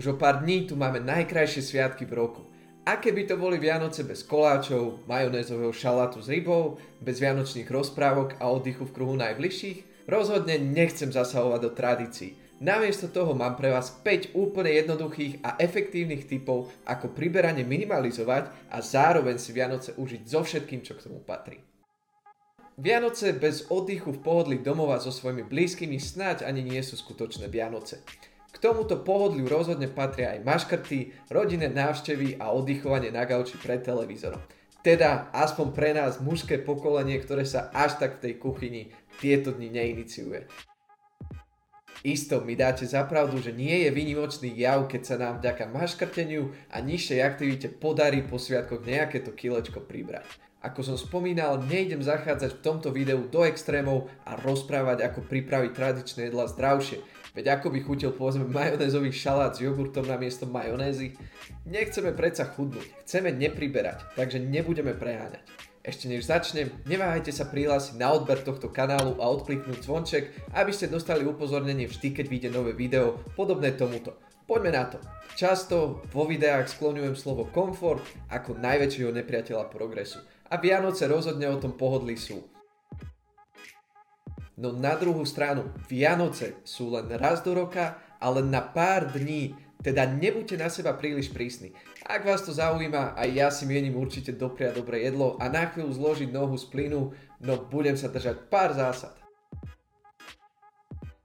Už o pár dní tu máme najkrajšie sviatky v roku. Aké by to boli Vianoce bez koláčov, majonézového šalátu s rybou, bez vianočných rozprávok a oddychu v kruhu najbližších? Rozhodne nechcem zasahovať do tradícií. Namiesto toho mám pre vás 5 úplne jednoduchých a efektívnych typov, ako priberanie minimalizovať a zároveň si Vianoce užiť so všetkým, čo k tomu patrí. Vianoce bez oddychu v pohodlí domova so svojimi blízkymi snáď ani nie sú skutočné Vianoce. Tomuto pohodliu rozhodne patria aj maškrty, rodinné návštevy a oddychovanie na gauči pred televízorom. Teda aspoň pre nás mužské pokolenie, ktoré sa až tak v tej kuchyni tieto dni neiniciuje. Isto mi dáte zapravdu, že nie je vynimočný jav, keď sa nám vďaka maškrteniu a nižšej aktivite podarí po sviatkoch nejaké to kilečko pribrať. Ako som spomínal, nejdem zachádzať v tomto videu do extrémov a rozprávať, ako pripraviť tradičné jedla zdravšie. Veď ako by chutil povedzme majonézový šalát s jogurtom na miesto majonézy? Nechceme predsa chudnúť, chceme nepriberať, takže nebudeme preháňať. Ešte než začnem, neváhajte sa prihlásiť na odber tohto kanálu a odkliknúť zvonček, aby ste dostali upozornenie vždy, keď vyjde nové video podobné tomuto. Poďme na to. Často vo videách skloňujem slovo komfort ako najväčšieho nepriateľa progresu a Vianoce rozhodne o tom pohodlí sú. No na druhú stranu, Vianoce sú len raz do roka a len na pár dní, teda nebuďte na seba príliš prísni. Ak vás to zaujíma, aj ja si mienim určite dopriať dobré jedlo a na chvíľu zložiť nohu z plynu, no budem sa držať pár zásad.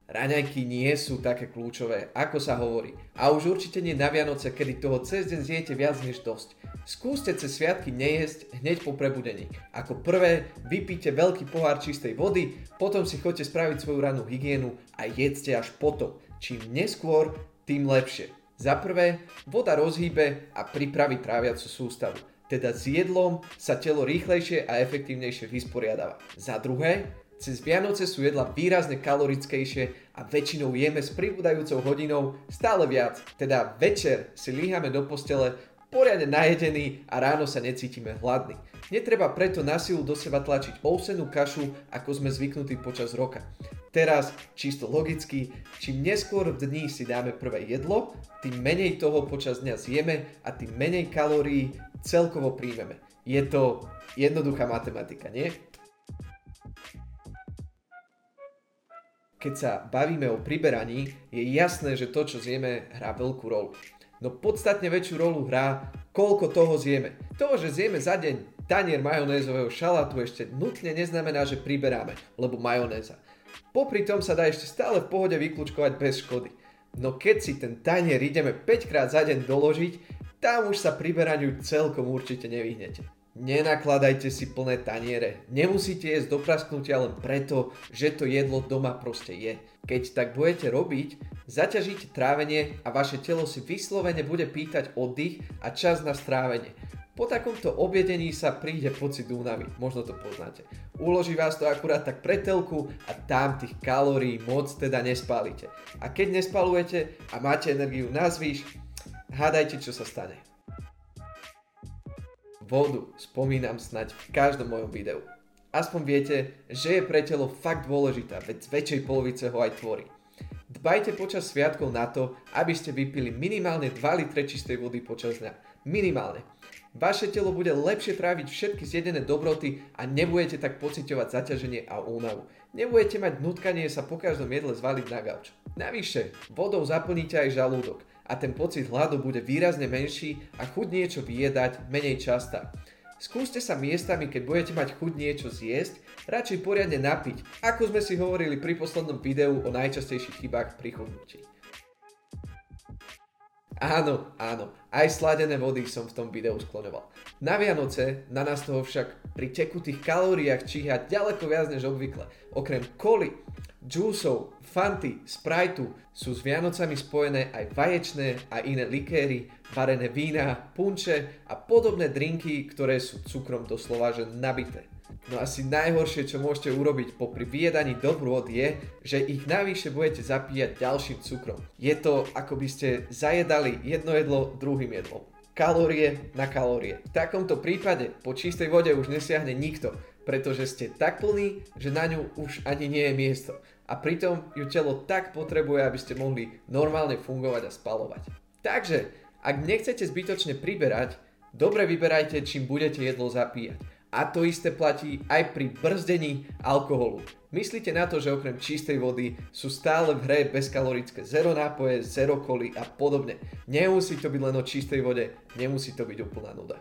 Raňajky nie sú také kľúčové, ako sa hovorí. A už určite nie na Vianoce, kedy toho cez deň zjete viac než dosť. Skúste cez sviatky nejesť hneď po prebudení. Ako prvé, vypíte veľký pohár čistej vody, potom si choďte spraviť svoju rannú hygienu a jedzte až potom. Čím neskôr, tým lepšie. Za prvé, voda rozhýbe a pripraví tráviacu sústavu. Teda s jedlom sa telo rýchlejšie a efektívnejšie vysporiadáva. Za druhé, cez Vianoce sú jedla výrazne kalorickejšie a väčšinou jeme s pribúdajúcou hodinou stále viac. Teda večer si líhame do postele poriadne najedený a ráno sa necítime hladný. Netreba preto na silu do seba tlačiť ovsenú kašu, ako sme zvyknutí počas roka. Teraz, čisto logicky, čím neskôr v dní si dáme prvé jedlo, tým menej toho počas dňa zjeme a tým menej kalórií celkovo príjmeme. Je to jednoduchá matematika, nie? Keď sa bavíme o priberaní, je jasné, že to, čo zjeme, hrá veľkú rolu. No podstatne väčšiu rolu hrá, koľko toho zjeme. To, že zjeme za deň tanier majonézového šalátu ešte nutne neznamená, že priberáme, lebo majonéza. Popri tom sa dá ešte stále v pohode vyklúčkovať bez škody. No keď si ten tanier ideme 5 krát za deň doložiť, tam už sa priberaniu celkom určite nevyhnete. Nenakladajte si plné taniere. Nemusíte jesť do prasknutia len preto, že to jedlo doma proste je. Keď tak budete robiť, zaťažíte trávenie a vaše telo si vyslovene bude pýtať oddych a čas na strávenie. Po takomto objedení sa príde pocit únavy, možno to poznáte. Uloží vás to akurát tak pre telku a tam tých kalórií moc teda nespálite. A keď nespalujete a máte energiu na zvýš, hádajte čo sa stane. Vodu spomínam snať v každom mojom videu. Aspoň viete, že je pre telo fakt dôležitá, veď z väčšej polovice ho aj tvorí. Dbajte počas sviatkov na to, aby ste vypili minimálne 2 litre čistej vody počas dňa. Minimálne. Vaše telo bude lepšie tráviť všetky zjedené dobroty a nebudete tak pociťovať zaťaženie a únavu. Nebudete mať nutkanie sa po každom jedle zvaliť na gauč. Navyše, vodou zaplníte aj žalúdok a ten pocit hladu bude výrazne menší a chuť niečo vyjedať menej častá. Skúste sa miestami, keď budete mať chuť niečo zjesť, radšej poriadne napiť, ako sme si hovorili pri poslednom videu o najčastejších chybách pri chudnutí. Áno, áno, aj sladené vody som v tom videu sklonoval. Na Vianoce na nás toho však pri tekutých kalóriách číha ďaleko viac než obvykle. Okrem koly, džúsov, fanty, sprajtu sú s Vianocami spojené aj vaječné a iné likéry, varené vína, punče a podobné drinky, ktoré sú cukrom doslova že nabité. No asi najhoršie, čo môžete urobiť popri vyjedaní dobrôd je, že ich navyše budete zapíjať ďalším cukrom. Je to ako by ste zajedali jedno jedlo druhým jedlom. Kalórie na kalórie. V takomto prípade po čistej vode už nesiahne nikto, pretože ste tak plní, že na ňu už ani nie je miesto a pritom ju telo tak potrebuje, aby ste mohli normálne fungovať a spalovať. Takže, ak nechcete zbytočne priberať, dobre vyberajte, čím budete jedlo zapíjať. A to isté platí aj pri brzdení alkoholu. Myslíte na to, že okrem čistej vody sú stále v hre bezkalorické zero nápoje, zero koly a podobne. Nemusí to byť len o čistej vode, nemusí to byť úplná nuda.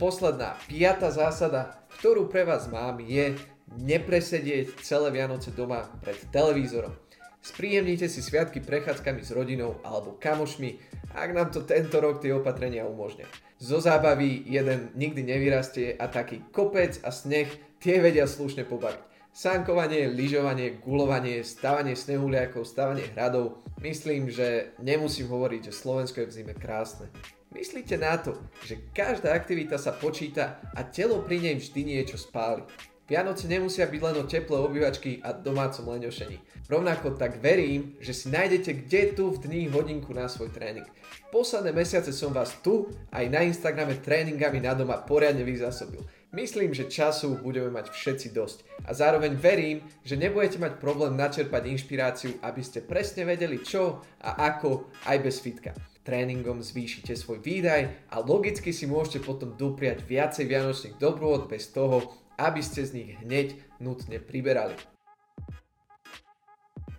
Posledná, piata zásada, ktorú pre vás mám, je nepresedieť celé Vianoce doma pred televízorom. Spríjemnite si sviatky prechádzkami s rodinou alebo kamošmi, ak nám to tento rok tie opatrenia umožňa. Zo zábavy jeden nikdy nevyrastie a taký kopec a sneh tie vedia slušne pobaviť. Sánkovanie, lyžovanie, gulovanie, stavanie snehuliakov, stavanie hradov. Myslím, že nemusím hovoriť, že Slovensko je v zime krásne. Myslíte na to, že každá aktivita sa počíta a telo pri nej vždy niečo spáli. Vianoce nemusia byť len o teplé obývačky a domácom leňošení. Rovnako tak verím, že si nájdete kde tu v dní hodinku na svoj tréning. Posledné mesiace som vás tu aj na Instagrame tréningami na doma poriadne vyzásobil. Myslím, že času budeme mať všetci dosť. A zároveň verím, že nebudete mať problém načerpať inšpiráciu, aby ste presne vedeli čo a ako aj bez fitka. Tréningom zvýšite svoj výdaj a logicky si môžete potom dopriať viacej vianočných dobrôd bez toho, aby ste z nich hneď nutne priberali.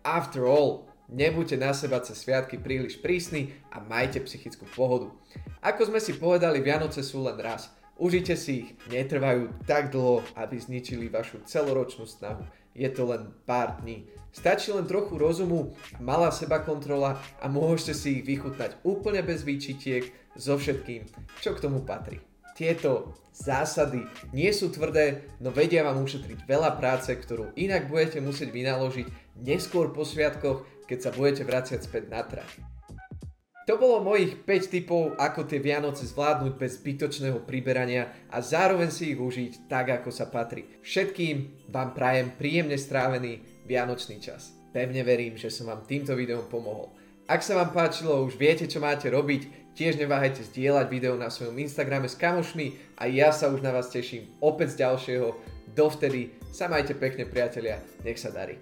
After all, nebuďte na seba cez sviatky príliš prísni a majte psychickú pohodu. Ako sme si povedali, Vianoce sú len raz. Užite si ich, netrvajú tak dlho, aby zničili vašu celoročnú snahu. Je to len pár dní. Stačí len trochu rozumu, malá seba kontrola a môžete si ich vychutnať úplne bez výčitiek so všetkým, čo k tomu patrí. Tieto zásady nie sú tvrdé, no vedia vám ušetriť veľa práce, ktorú inak budete musieť vynaložiť neskôr po sviatkoch, keď sa budete vraciať späť na trať. To bolo mojich 5 typov, ako tie Vianoce zvládnuť bez zbytočného priberania a zároveň si ich užiť tak, ako sa patrí. Všetkým vám prajem príjemne strávený Vianočný čas. Pevne verím, že som vám týmto videom pomohol. Ak sa vám páčilo, už viete, čo máte robiť, Tiež neváhajte zdieľať video na svojom Instagrame s kamošmi a ja sa už na vás teším opäť z ďalšieho. Dovtedy sa majte pekne priatelia, nech sa darí.